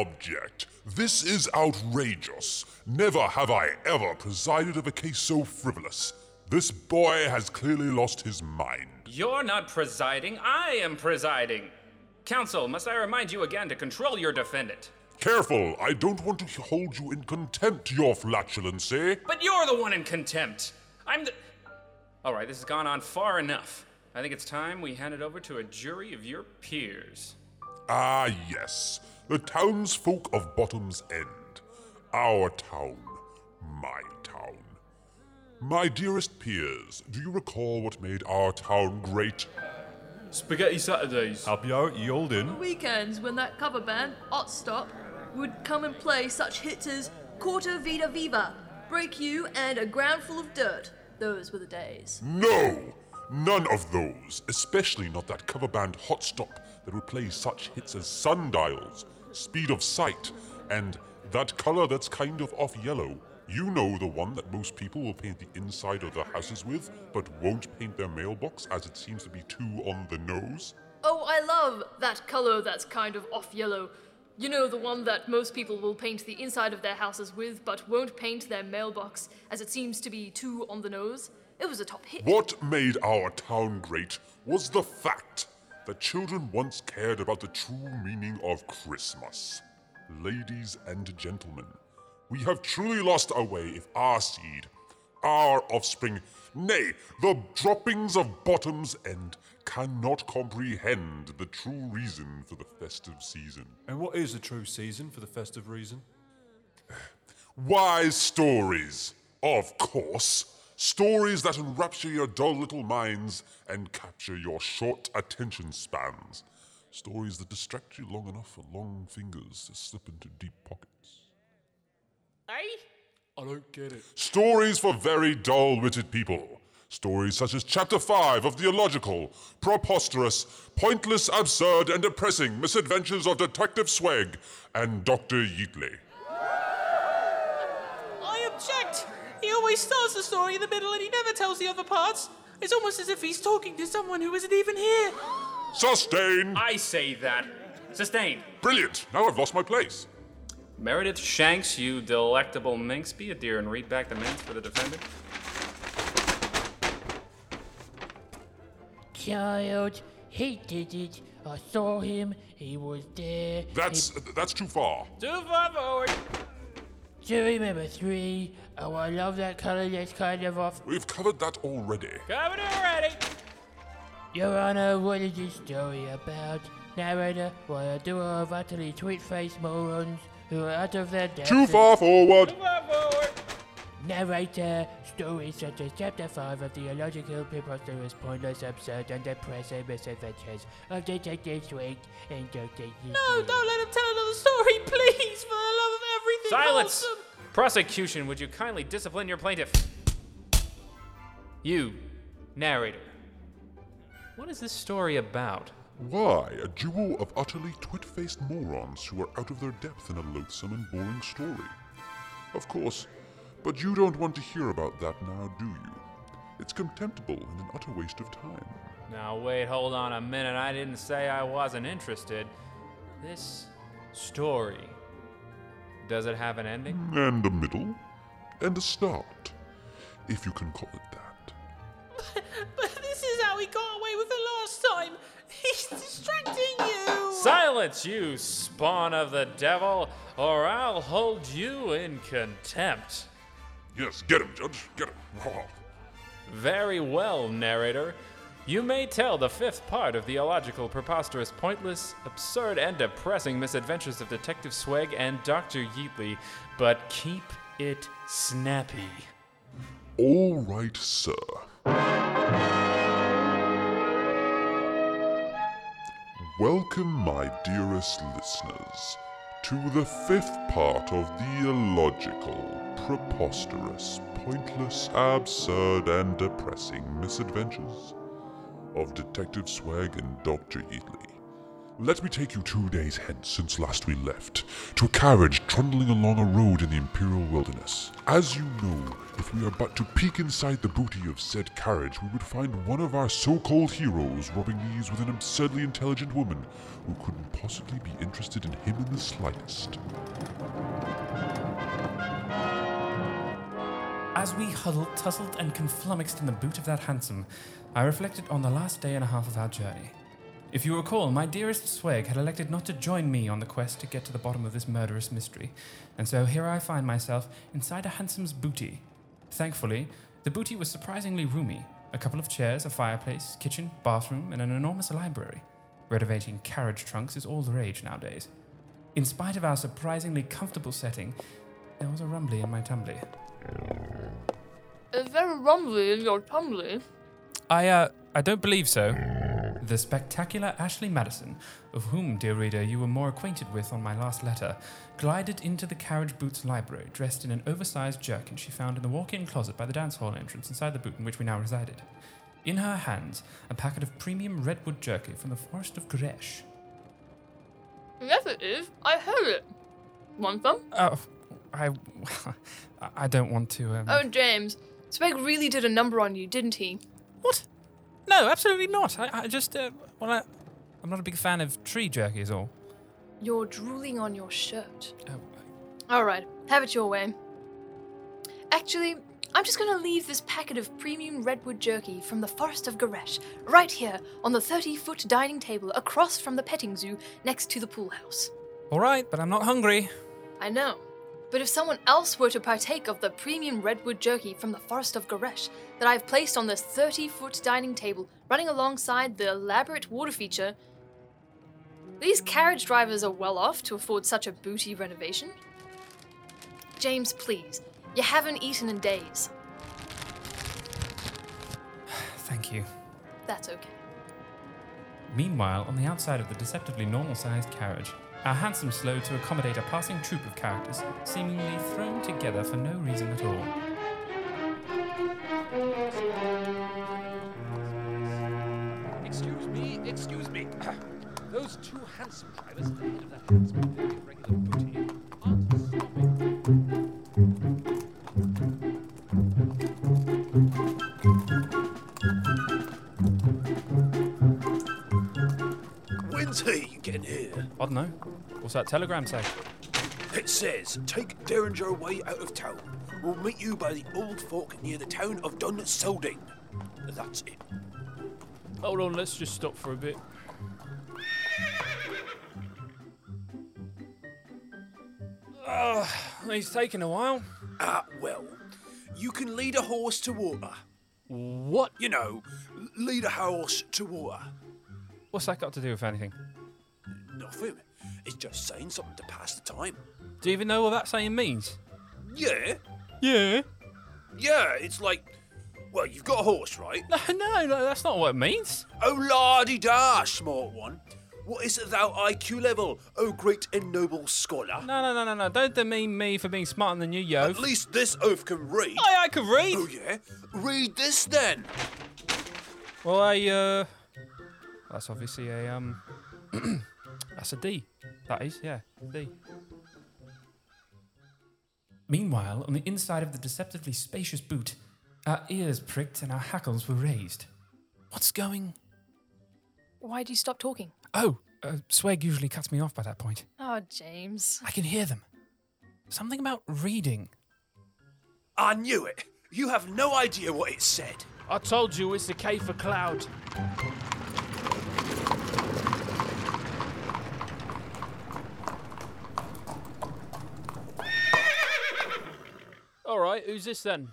object. This is outrageous. Never have I ever presided of a case so frivolous. This boy has clearly lost his mind. You're not presiding, I am presiding. Counsel, must I remind you again to control your defendant? Careful, I don't want to hold you in contempt, your flatulency. But you're the one in contempt. I'm the. Alright, this has gone on far enough. I think it's time we hand it over to a jury of your peers. Ah, yes, the townsfolk of Bottom's End. Our town, my town. My dearest peers, do you recall what made our town great? Spaghetti Saturdays. Happy out, ye old in. Weekends when that cover band, Hot Stop, would come and play such hits as Quarter Vita Viva, Break You, and A Ground Full of Dirt. Those were the days. No! None of those, especially not that cover band Hot Stop that would play such hits as Sundials, Speed of Sight, and That Color That's Kind of Off Yellow. You know the one that most people will paint the inside of their houses with, but won't paint their mailbox as it seems to be too on the nose? Oh, I love that colour that's kind of off yellow. You know, the one that most people will paint the inside of their houses with, but won't paint their mailbox as it seems to be too on the nose? It was a top hit. What made our town great was the fact that children once cared about the true meaning of Christmas. Ladies and gentlemen, we have truly lost our way if our seed, our offspring, nay, the droppings of Bottom's End, cannot comprehend the true reason for the festive season. And what is the true season for the festive reason? Wise stories, of course. Stories that enrapture your dull little minds and capture your short attention spans. Stories that distract you long enough for long fingers to slip into deep pockets. Hey? I don't get it. Stories for very dull witted people. Stories such as Chapter 5 of the illogical, preposterous, pointless, absurd, and depressing misadventures of Detective Sweg and Dr. Yeetly. I object. He always starts the story in the middle and he never tells the other parts. It's almost as if he's talking to someone who isn't even here. Sustain! I say that. Sustain. Brilliant! Now I've lost my place. Meredith Shanks, you delectable minx, be a dear and read back the minutes for the defendant. Child, he did it. I saw him. He was there. That's that's too far. Too far forward. Jury member three. Oh, I love that color that's kind of off. We've covered that already. Covered already. Your Honor, what is this story about? Narrator, why a duo of utterly twit-faced morons who are out of their depth. Too far forward. Too far forward. Narrator, stories such as Chapter 5 of the illogical, preposterous, pointless, absurd, and depressing misadventures of Detective Sweg and Dr. Yeetly. No, don't let him tell another story, please, for the love of everything. Silence! wholesome. Prosecution, would you kindly discipline your plaintiff? You, narrator. What is this story about? Why, a duo of utterly twit faced morons who are out of their depth in a loathsome and boring story. Of course, but you don't want to hear about that now, do you? It's contemptible and an utter waste of time. Now, wait, hold on a minute. I didn't say I wasn't interested. This story. Does it have an ending? And a middle, and a start, if you can call it that. But this is how he got away with it last time. He's distracting you. Silence, you spawn of the devil, or I'll hold you in contempt. Yes, get him, Judge, get him. Very well, narrator. You may tell the fifth part of the illogical, preposterous, pointless, absurd, and depressing misadventures of Detective Sweg and Dr. Yeetly, but keep it snappy. All right, sir. Welcome, my dearest listeners, to the fifth part of the illogical, preposterous, pointless, absurd, and depressing misadventures of Detective Sweg and Dr. Yeetly. Let me take you two days hence since last we left, to a carriage trundling along a road in the Imperial wilderness. As you know, if we are but to peek inside the booty of said carriage, we would find one of our so-called heroes rubbing knees with an absurdly intelligent woman who couldn't possibly be interested in him in the slightest. As we huddled, tussled, and conflummoxed in the boot of that hansom, I reflected on the last day and a half of our journey. If you recall, my dearest Sweg had elected not to join me on the quest to get to the bottom of this murderous mystery, and so here I find myself inside a hansom's booty. Thankfully, the booty was surprisingly roomy a couple of chairs, a fireplace, kitchen, bathroom, and an enormous library. Renovating carriage trunks is all the rage nowadays. In spite of our surprisingly comfortable setting, there was a rumbly in my tumbly. Is there a rumbly in your tumbly? I, uh, I don't believe so. The spectacular Ashley Madison, of whom, dear reader, you were more acquainted with on my last letter, glided into the carriage boots library, dressed in an oversized jerkin she found in the walk-in closet by the dance hall entrance inside the boot in which we now resided. In her hands, a packet of premium redwood jerky from the forest of Gresh. Yes, it is. I heard it. Want some? Oh, I, I don't want to. Um, Oh, James. Sweg really did a number on you, didn't he? what? No, absolutely not. I, I just, uh, well, I, I'm not a big fan of tree jerky, is all. You're drooling on your shirt. Oh, Alright, have it your way. Actually, I'm just gonna leave this packet of premium redwood jerky from the Forest of Garesh right here on the 30 foot dining table across from the petting zoo next to the pool house. all right, but I'm not hungry. I know. But if someone else were to partake of the premium redwood jerky from the Forest of Garesh that I've placed on this 30 foot dining table running alongside the elaborate water feature, these carriage drivers are well off to afford such a booty renovation. James, please. You haven't eaten in days. Thank you. That's okay. Meanwhile, on the outside of the deceptively normal sized carriage, our hansom slowed to accommodate a passing troop of characters, seemingly thrown together for no reason at all. Excuse me, excuse me. Those two handsome drivers the head of that handsome regular booty I don't know. What's that telegram say? It says, take Derringer away out of town. We'll meet you by the old fork near the town of Dunsolding. That's it. Hold on, let's just stop for a bit. He's taking a while. Ah, well, you can lead a horse to water. What? You know, lead a horse to water. What's that got to do with anything? Nothing. It's just saying something to pass the time. Do you even know what that saying means? Yeah, Yeah. yeah, it's like, well, you've got a horse, right? No, no, no, that's not what it means. Oh, lardy da, smart one. What is it thou IQ level, oh great and noble scholar? No, no, no, no, no. Don't demean me for being smarter than you, yo. At least this oaf can read. I, I can read. Oh, yeah? Read this then. Well, I, uh. That's obviously a, um. that's a D. That is, yeah, D. Meanwhile, on the inside of the deceptively spacious boot, our ears pricked and our hackles were raised. What's going. Why do you stop talking? Oh, uh, Sweg usually cuts me off by that point. Oh, James. I can hear them. Something about reading. I knew it. You have no idea what it said. I told you it's the K for cloud. All right, who's this then?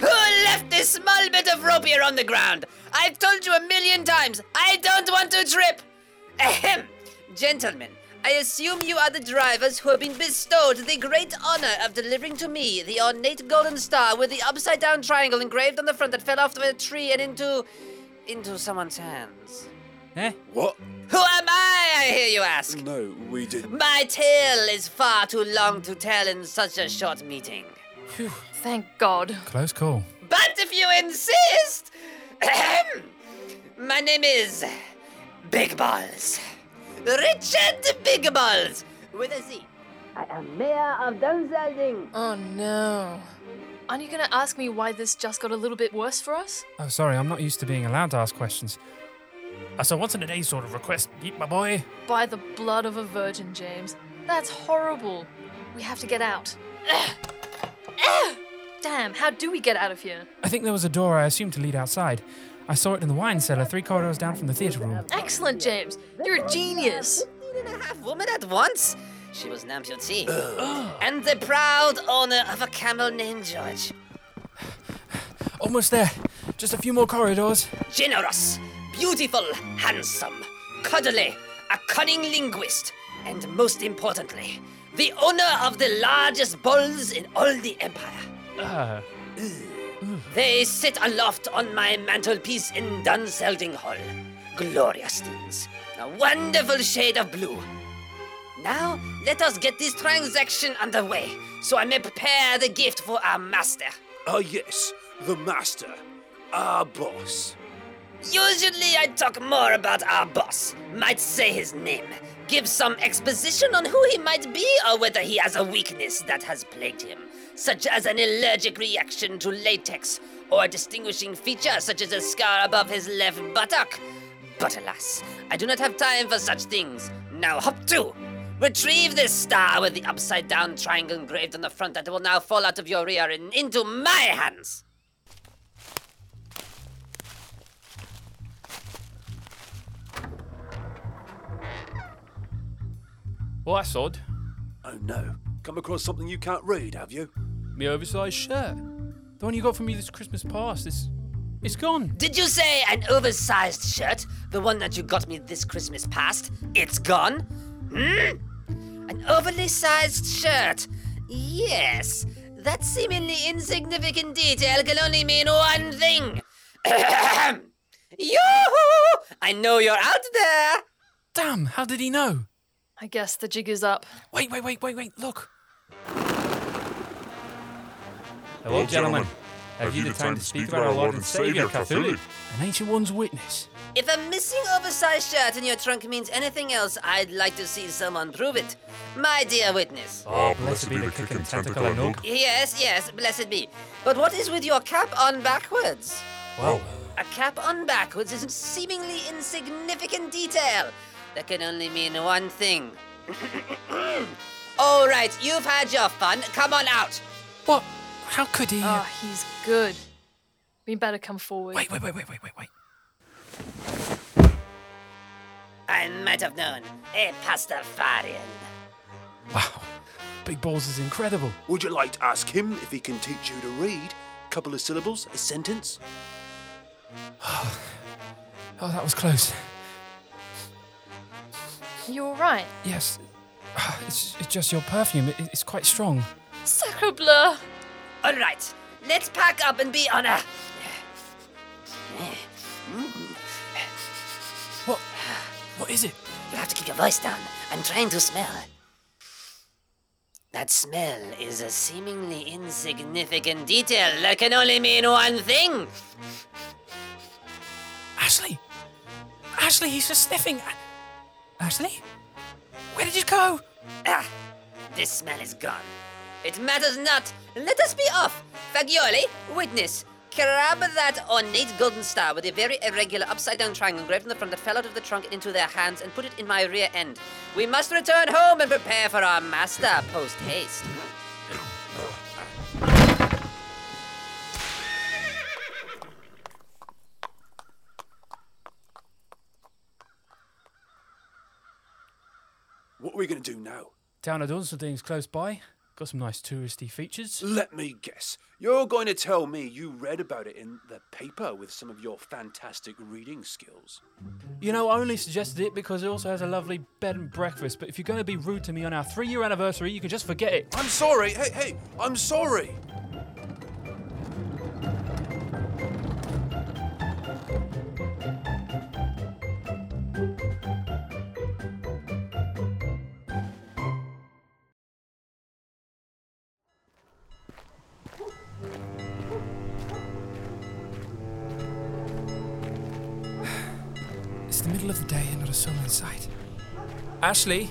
Who left this small bit of rope here on the ground? I've told you a million times, I don't want to trip. Ahem. Gentlemen, I assume you are the drivers who have been bestowed the great honor of delivering to me the ornate golden star with the upside down triangle engraved on the front that fell off the tree and into. into someone's hands. Eh? What? Who am I, I hear you ask? No, we didn't. My tale is far too long to tell in such a short meeting. Phew, Thank God. Close call. But if you insist, my name is Big Balls. Richard Big Balls, with a Z. I am mayor of Dunselding. Oh no. Aren't you gonna ask me why this just got a little bit worse for us? Oh, sorry, I'm not used to being allowed to ask questions. Uh, so, what's an a day sort of request, Yeet, my boy? By the blood of a virgin, James. That's horrible. We have to get out. Ugh. Ugh. Damn, how do we get out of here? I think there was a door I assumed to lead outside. I saw it in the wine cellar, three corridors down from the theatre room. Excellent, James. You're a genius. and a half woman at once. She was an amputee. and the proud owner of a camel named George. Almost there. Just a few more corridors. Generous, beautiful, handsome, cuddly, a cunning linguist, and most importantly, the owner of the largest bulls in all the empire. Uh, They sit aloft on my mantelpiece in Dunselding Hall. Glorious things. A wonderful shade of blue. Now, let us get this transaction underway so I may prepare the gift for our master. Ah, yes, the master. Our boss. Usually, I talk more about our boss, might say his name, give some exposition on who he might be or whether he has a weakness that has plagued him, such as an allergic reaction to latex or a distinguishing feature such as a scar above his left buttock. But alas, I do not have time for such things. Now hop to! Retrieve this star with the upside down triangle engraved on the front that will now fall out of your rear and into my hands! Well, that's odd. Oh no. Come across something you can't read, have you? Me oversized shirt. The one you got for me this Christmas past. It's, it's gone. Did you say an oversized shirt? The one that you got me this Christmas past? It's gone? Hmm? An overly sized shirt? Yes. That seemingly insignificant detail can only mean one thing. Yoo-hoo! I know you're out there! Damn, how did he know? I guess the jig is up. Wait, wait, wait, wait, wait, look. Hello, gentlemen. Have you the time to speak about our Lord and Savior, Cthulhu? An ancient one's witness. If a missing oversized shirt in your trunk means anything else, I'd like to see someone prove it. My dear witness. Ah, blessed be the kick and tentacle and hook. Yes, yes, blessed be. But what is with your cap on backwards? Well, A cap on backwards is a seemingly insignificant detail that can only mean one thing. All right, you've had your fun. Come on out. What? How could he? Ah, he's good. We better come forward. Wait, wait, wait, wait, wait, wait, wait. I might have known. A Pastafarian. Wow. Big Balls is incredible. Would you like to ask him if he can teach you to read? A Couple of syllables, a sentence? Oh, oh that was close. You alright? Yes. It's, it's just your perfume. It, it's quite strong. Sacre bleu! All right, let's pack up and be on a. What? What is it? You have to keep your voice down. I'm trying to smell. That smell is a seemingly insignificant detail that can only mean one thing. Ashley! Ashley, he's just sniffing. Ashley? Where did you go? Ah, this smell is gone. It matters not. Let us be off. Fagioli, witness. Grab that ornate golden star with a very irregular upside down triangle engraved on the front that fell out of the trunk into their hands and put it in my rear end. We must return home and prepare for our master post haste. What are we going to do now? Down at Dunsterding's close by. Got some nice touristy features. Let me guess. You're going to tell me you read about it in the paper with some of your fantastic reading skills. You know, I only suggested it because it also has a lovely bed and breakfast, but if you're going to be rude to me on our three year anniversary, you can just forget it. I'm sorry. Hey, hey, I'm sorry. Ashley?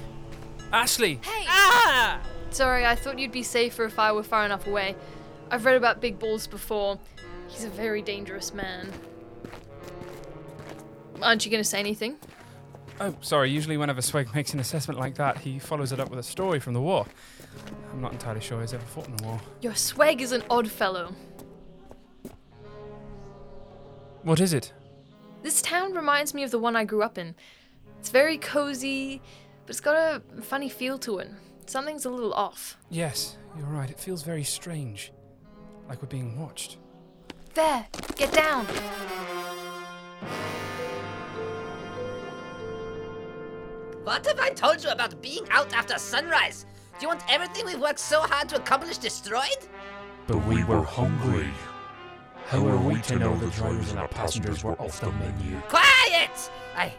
Ashley! Hey! Ah! Sorry, I thought you'd be safer if I were far enough away. I've read about Big Balls before. He's a very dangerous man. Aren't you going to say anything? Oh, sorry. Usually, whenever Sweg makes an assessment like that, he follows it up with a story from the war. I'm not entirely sure he's ever fought in a war. Your Sweg is an odd fellow. What is it? This town reminds me of the one I grew up in. It's very cozy, but it's got a funny feel to it. Something's a little off. Yes, you're right. It feels very strange. Like we're being watched. There, get down. What have I told you about being out after sunrise? Do you want everything we've worked so hard to accomplish destroyed? But we were hungry. How were we to know the drivers and our passengers were off the menu? Quiet! I.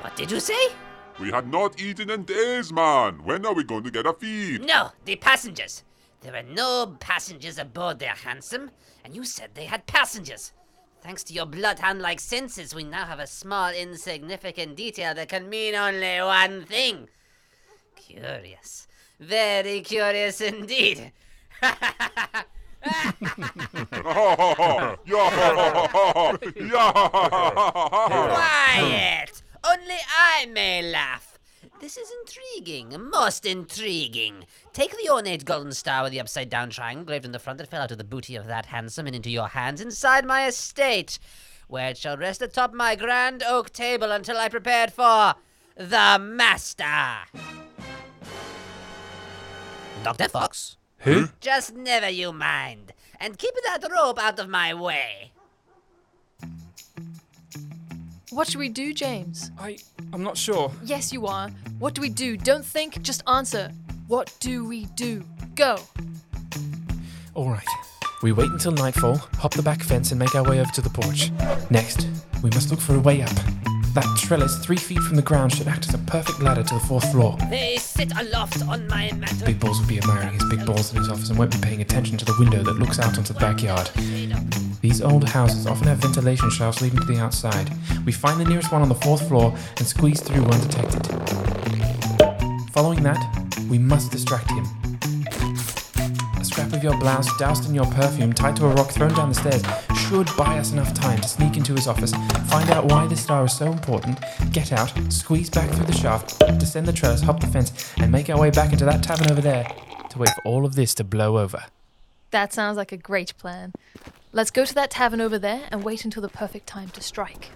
What did you say? We had not eaten in days, man. When are we going to get a feed? No, the passengers. There were no passengers aboard there, handsome. And you said they had passengers. Thanks to your bloodhound like senses, we now have a small, insignificant detail that can mean only one thing. Curious. Very curious indeed. Quiet! Only I may laugh. This is intriguing, most intriguing. Take the ornate golden star with the upside down triangle engraved in the front that fell out of the booty of that handsome and into your hands inside my estate, where it shall rest atop my grand oak table until I prepared for the master. Dr. Fox? Who? Just never you mind. And keep that rope out of my way. What should we do, James? I. I'm not sure. Yes, you are. What do we do? Don't think, just answer. What do we do? Go. Alright. We wait until nightfall, hop the back fence, and make our way over to the porch. Next, we must look for a way up. That trellis, three feet from the ground, should act as a perfect ladder to the fourth floor. They sit aloft on my mantle. Big Balls will be admiring his big balls in his office and won't be paying attention to the window that looks out onto the backyard. These old houses often have ventilation shafts leading to the outside. We find the nearest one on the fourth floor and squeeze through undetected. Following that, we must distract him. A scrap of your blouse doused in your perfume tied to a rock thrown down the stairs should buy us enough time to sneak into his office, find out why this star is so important, get out, squeeze back through the shaft, descend the trellis, hop the fence, and make our way back into that tavern over there to wait for all of this to blow over. That sounds like a great plan. Let's go to that tavern over there and wait until the perfect time to strike.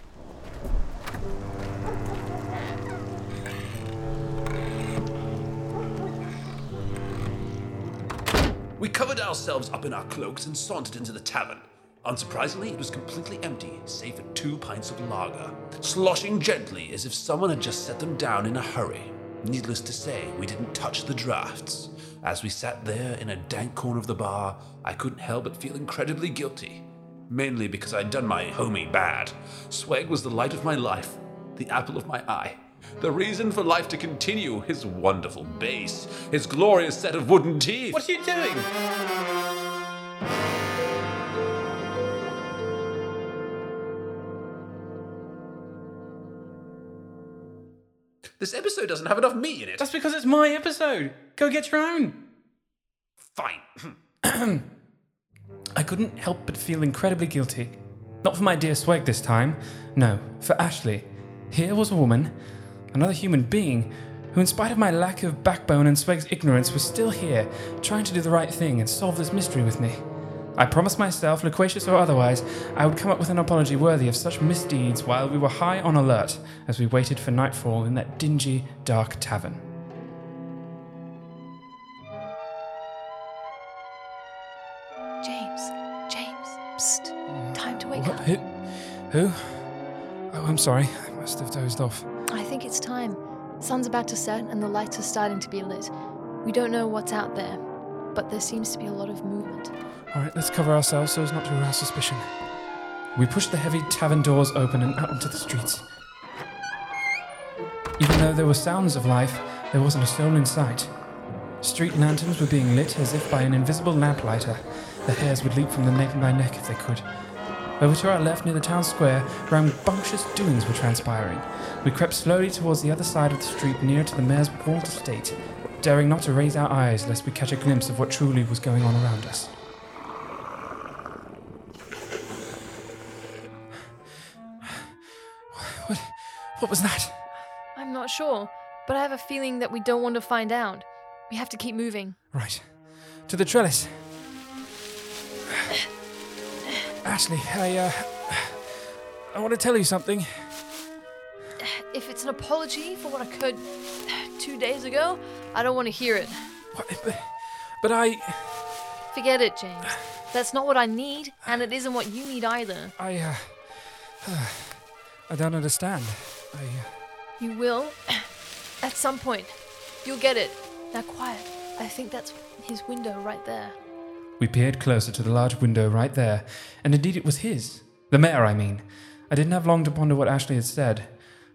We covered ourselves up in our cloaks and sauntered into the tavern. Unsurprisingly, it was completely empty, save for two pints of lager, sloshing gently as if someone had just set them down in a hurry. Needless to say, we didn't touch the drafts. As we sat there in a dank corner of the bar, I couldn't help but feel incredibly guilty. Mainly because I'd done my homie bad. Sweg was the light of my life, the apple of my eye, the reason for life to continue, his wonderful bass, his glorious set of wooden teeth. What are you doing? This episode doesn't have enough meat in it. That's because it's my episode. Go get your own. Fine. I couldn't help but feel incredibly guilty. Not for my dear Sweg this time. No, for Ashley. Here was a woman, another human being, who, in spite of my lack of backbone and Sweg's ignorance, was still here, trying to do the right thing and solve this mystery with me. I promised myself, loquacious or otherwise, I would come up with an apology worthy of such misdeeds while we were high on alert as we waited for nightfall in that dingy, dark tavern. James, James, psst. Time to wake What? up. Who? Who? Oh, I'm sorry. I must have dozed off. I think it's time. Sun's about to set and the lights are starting to be lit. We don't know what's out there, but there seems to be a lot of movement. All right, let's cover ourselves so as not to arouse suspicion. We pushed the heavy tavern doors open and out into the streets. Even though there were sounds of life, there wasn't a soul in sight. Street lanterns were being lit as if by an invisible lamplighter. The hairs would leap from the nape of my neck if they could. Over to our left near the town square, rambunctious doings were transpiring. We crept slowly towards the other side of the street near to the mayor's walled estate, daring not to raise our eyes lest we catch a glimpse of what truly was going on around us. What was that? I'm not sure, but I have a feeling that we don't want to find out. We have to keep moving. Right. To the trellis. Ashley, I, uh. I want to tell you something. If it's an apology for what occurred two days ago, I don't want to hear it. But, but I. Forget it, James. That's not what I need, and it isn't what you need either. I, uh. I don't understand. I. Uh, You will. At some point. You'll get it. Now, quiet. I think that's his window right there. We peered closer to the large window right there, and indeed it was his. The mayor, I mean. I didn't have long to ponder what Ashley had said,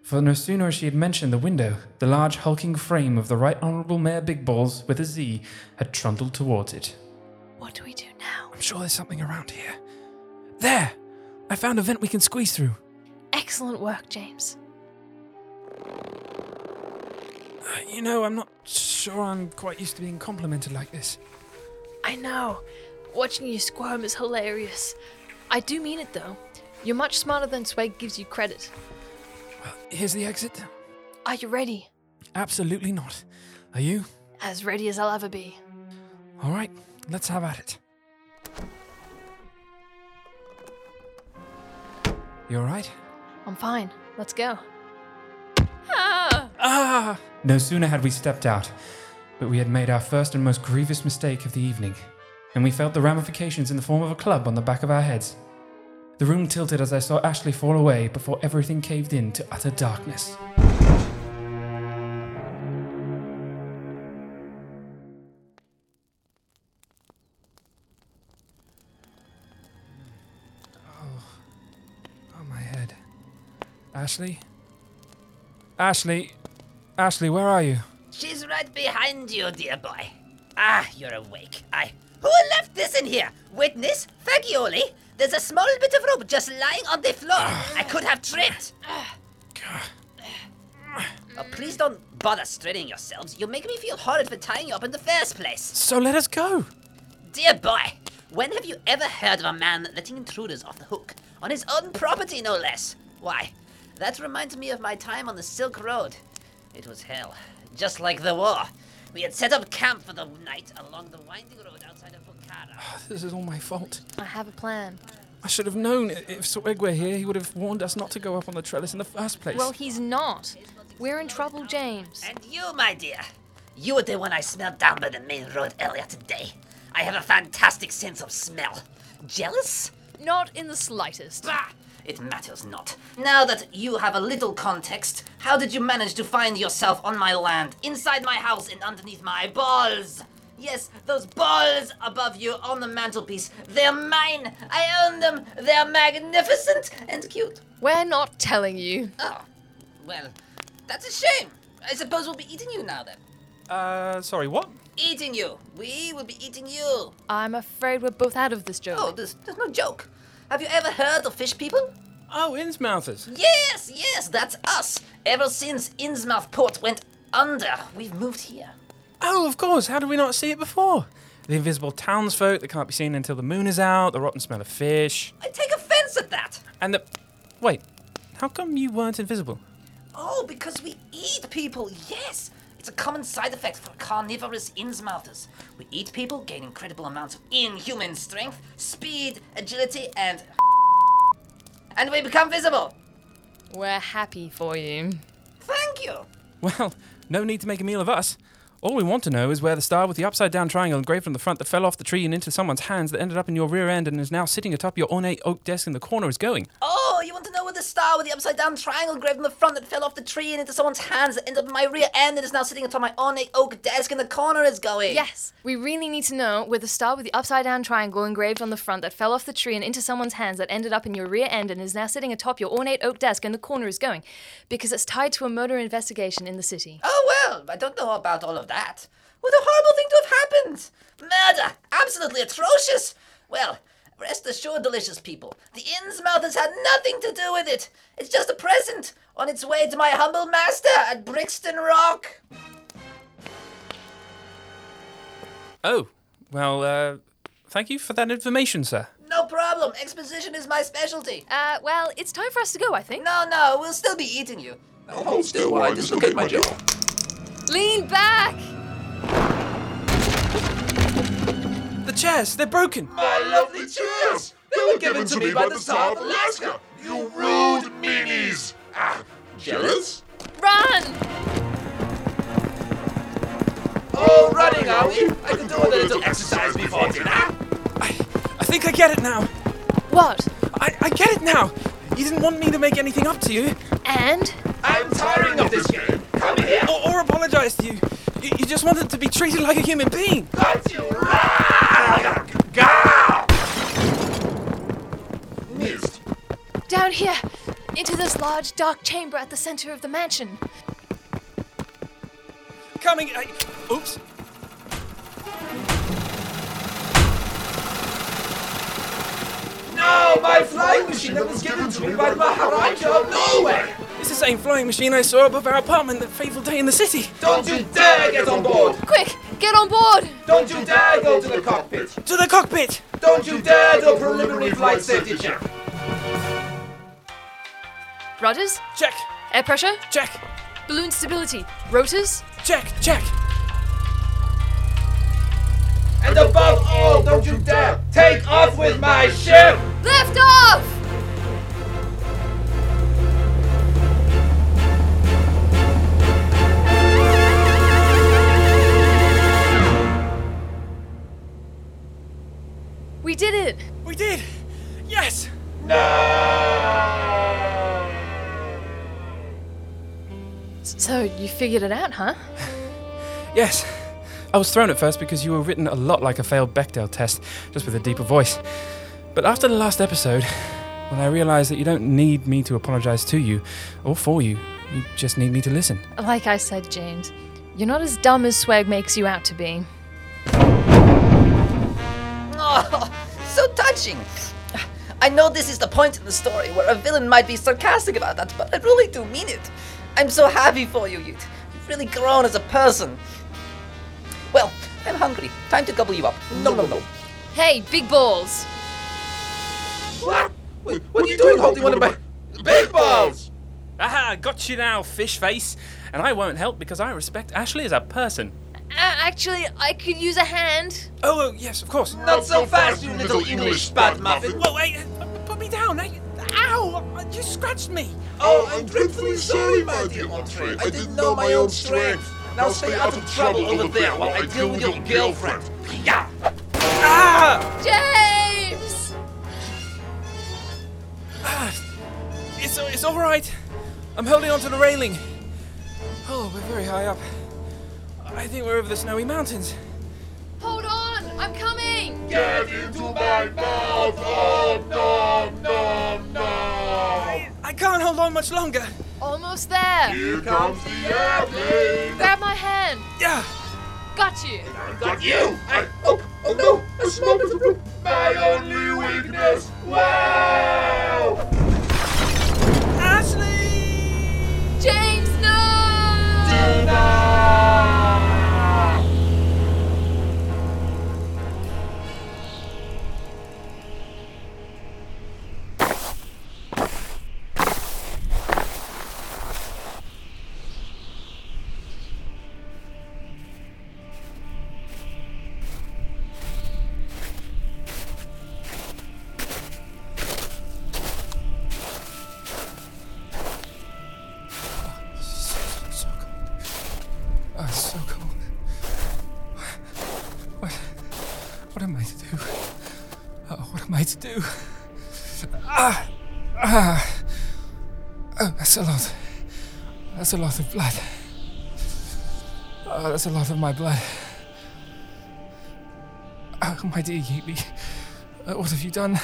for no sooner as she had mentioned the window, the large hulking frame of the Right Honourable Mayor Big Balls, with a Z, had trundled towards it. What do we do now? I'm sure there's something around here. There! I found a vent we can squeeze through. Excellent work, James. Uh, You know, I'm not sure I'm quite used to being complimented like this. I know. Watching you squirm is hilarious. I do mean it, though. You're much smarter than Sweg gives you credit. Here's the exit. Are you ready? Absolutely not. Are you? As ready as I'll ever be. All right, let's have at it. You all right? I'm fine. Let's go. Ah! No sooner had we stepped out, but we had made our first and most grievous mistake of the evening, and we felt the ramifications in the form of a club on the back of our heads. The room tilted as I saw Ashley fall away before everything caved in to utter darkness. Oh, oh, my head. Ashley? Ashley? Ashley, where are you? She's right behind you, dear boy. Ah, you're awake. I. Who left this in here? Witness? Fagioli? There's a small bit of rope just lying on the floor. I could have tripped. Oh, please don't bother straightening yourselves. You make me feel horrid for tying you up in the first place. So let us go. Dear boy, when have you ever heard of a man letting intruders off the hook? On his own property, no less. Why, that reminds me of my time on the Silk Road. It was hell, just like the war. We had set up camp for the night along the winding road outside of Bukhara. Ah, this is all my fault. I have a plan. I should have known. If Sweg were here, he would have warned us not to go up on the trellis in the first place. Well, he's not. We're in trouble, James. And you, my dear, you were the one I smelled down by the main road earlier today. I have a fantastic sense of smell. Jealous? Not in the slightest. Bah! It matters not. Now that you have a little context, how did you manage to find yourself on my land, inside my house, and underneath my balls? Yes, those balls above you on the mantelpiece. They're mine. I own them. They're magnificent and cute. We're not telling you. Oh, well, that's a shame. I suppose we'll be eating you now then. Uh, sorry, what? Eating you. We will be eating you. I'm afraid we're both out of this joke. Oh, there's, there's no joke. Have you ever heard of fish people? Oh, Innsmouthers. Yes, yes, that's us. Ever since Innsmouth Port went under, we've moved here. Oh, of course. How did we not see it before? The invisible townsfolk that can't be seen until the moon is out, the rotten smell of fish. I take offense at that. And the. Wait, how come you weren't invisible? Oh, because we eat people, yes. It's a common side effect for carnivorous Innsmouthers. We eat people, gain incredible amounts of inhuman strength, speed, agility, and. And we become visible. We're happy for you. Thank you. Well, no need to make a meal of us. All we want to know is where the star with the upside down triangle engraved on the front that fell off the tree and into someone's hands that ended up in your rear end and is now sitting atop your ornate oak desk in the corner is going. Oh, Oh, you want to know where the star with the upside down triangle engraved on the front that fell off the tree and into someone's hands that ended up in my rear end and is now sitting atop my ornate oak desk in the corner is going? Yes, we really need to know where the star with the upside down triangle engraved on the front that fell off the tree and into someone's hands that ended up in your rear end and is now sitting atop your ornate oak desk in the corner is going, because it's tied to a murder investigation in the city. Oh, well, I don't know about all of that. What a horrible thing to have happened! Murder! Absolutely atrocious! Well, Rest assured, delicious people, the Innsmouth has had nothing to do with it. It's just a present on its way to my humble master at Brixton Rock. Oh, well, uh, thank you for that information, sir. No problem. Exposition is my specialty. Uh, well, it's time for us to go, I think. No, no, we'll still be eating you. Hold still while I dislocate my jaw. Lean back! The chairs, they're broken. My lovely chairs! They were given to me by the Tsar of Alaska! You rude meanies! Ah, jealous? Run! Oh, running, are we? I could do with a little exercise before dinner. I I think I get it now. What? I, I get it now. You didn't want me to make anything up to you. And? I'm tiring of this game. Come here. Or, or apologize to you. you. You just wanted to be treated like a human being. Got you. Missed. Large, dark chamber at the center of the mansion. Coming. I, oops. No, my flying machine that was given to me by the Maharaja of Norway. It's the same flying machine I saw above our apartment that fateful day in the city. Don't you dare get on board. Quick, get on board! Don't you dare go to the cockpit. To the cockpit! Don't you dare do a preliminary flight safety check. Rudders? Check, Air pressure? check, Balloon stability? Rotors? check, check. And above all, don't you dare take off with my ship. Lift off! Figured it out, huh? Yes. I was thrown at first because you were written a lot like a failed Bechdel test, just with a deeper voice. But after the last episode, when I realized that you don't need me to apologize to you or for you, you just need me to listen. Like I said, James, you're not as dumb as Sweg makes you out to be. Oh, so touching. I know this is the point in the story where a villain might be sarcastic about that, but I really do mean it. I'm so happy for you, Ute. You've really grown as a person. Well, I'm hungry. Time to gobble you up. No, no, no. Hey, big balls! What? Wait, what are you doing holding one of my big balls? Aha, got you now, fish face. And I won't help because I respect Ashley as a person. Uh, actually, I could use a hand. Oh, oh, yes, of course. Not so fast, you little English spat muffin. Whoa, wait, you scratched me. Oh, I'm dreadfully sorry, my dear Entree. I didn't know my own strength. Now stay out of trouble over there while I deal with your girlfriend. Yeah. Ah! James! Ah, it's, it's all right. I'm holding onto the railing. Oh, we're very high up. I think we're over the snowy mountains. Hold on! I'm coming! Get into my mouth! Oh, no, no, no! I can't hold on much longer. Almost there! Here comes the airplane! Grab my hand! Yeah. Got you! Got you! I, oh, oh no! A small bit of room! My only weakness! Wow! Ashley! James, no! So to do? Ah! Ah! Oh, that's a lot. That's a lot of blood. Oh, that's a lot of my blood. Oh, my dear Yeetly. Uh, what have you done?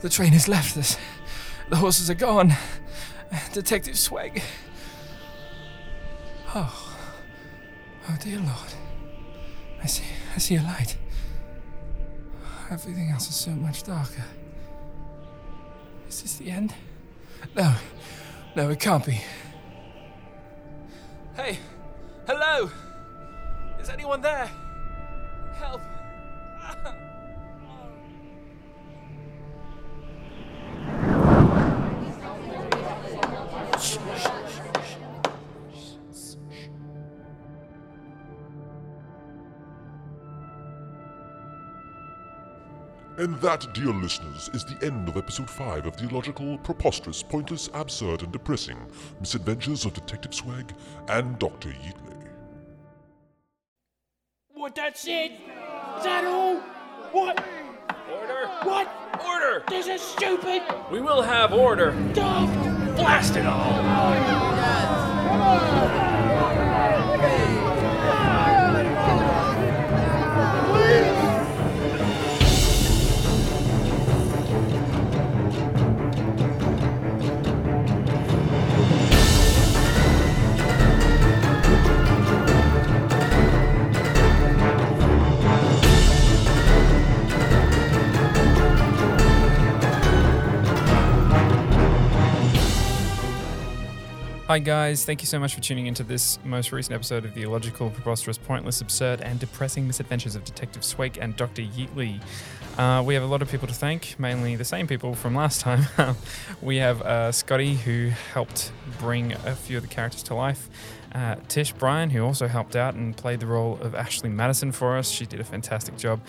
The train has left us. The horses are gone. Detective Sweg. Oh. Oh, dear Lord. I see. I see a light. Everything else is so much darker. Is this the end? No. No, it can't be. Hey! Hello! Is anyone there? And that, dear listeners, is the end of episode 5 of the illogical, preposterous, pointless, absurd, and depressing misadventures of Detective Sweg and Dr. Yeetly. What, that's it? Is that all? What? Order! What? Order! This is stupid! We will have order! Daft! Blast it all! Hi, guys. Thank you so much for tuning into this most recent episode of the illogical, preposterous, pointless, absurd, and depressing misadventures of Detective Sweg and Dr. Yeetly. Uh, we have a lot of people to thank, mainly the same people from last time. we have uh, Scotty, who helped bring a few of the characters to life. Uh, Tish Bryan, who also helped out and played the role of Ashley Madison for us. She did a fantastic job.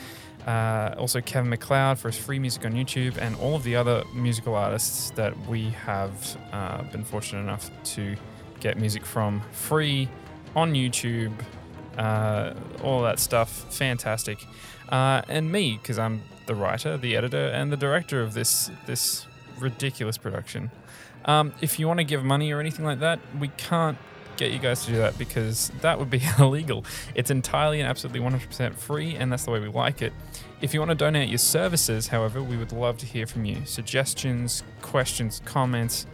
Uh, also, Kevin MacLeod for his free music on YouTube, and all of the other musical artists that we have uh, been fortunate enough to get music from free on YouTube. Uh, all that stuff, fantastic. Uh, and me, because I'm the writer, the editor, and the director of this this ridiculous production. Um, if you want to give money or anything like that, we can't get you guys to do that because that would be illegal. It's entirely and absolutely 100% free, and that's the way we like it. If you want to donate your services, however, we would love to hear from you. Suggestions, questions, comments,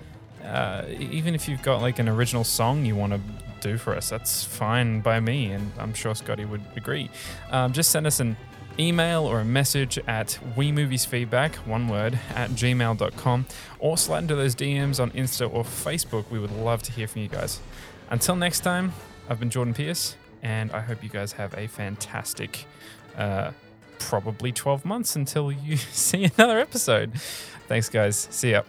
uh, even if you've got like an original song you want to do for us, that's fine by me, and I'm sure Scotty would agree. Um, just send us an email or a message at WeMoviesFeedback, one word, at gmail.com, or slide into those DMs on Insta or Facebook. We would love to hear from you guys. Until next time, I've been Jordan Pierce, and I hope you guys have a fantastic, uh, probably 12 months until you see another episode. Thanks, guys. See ya.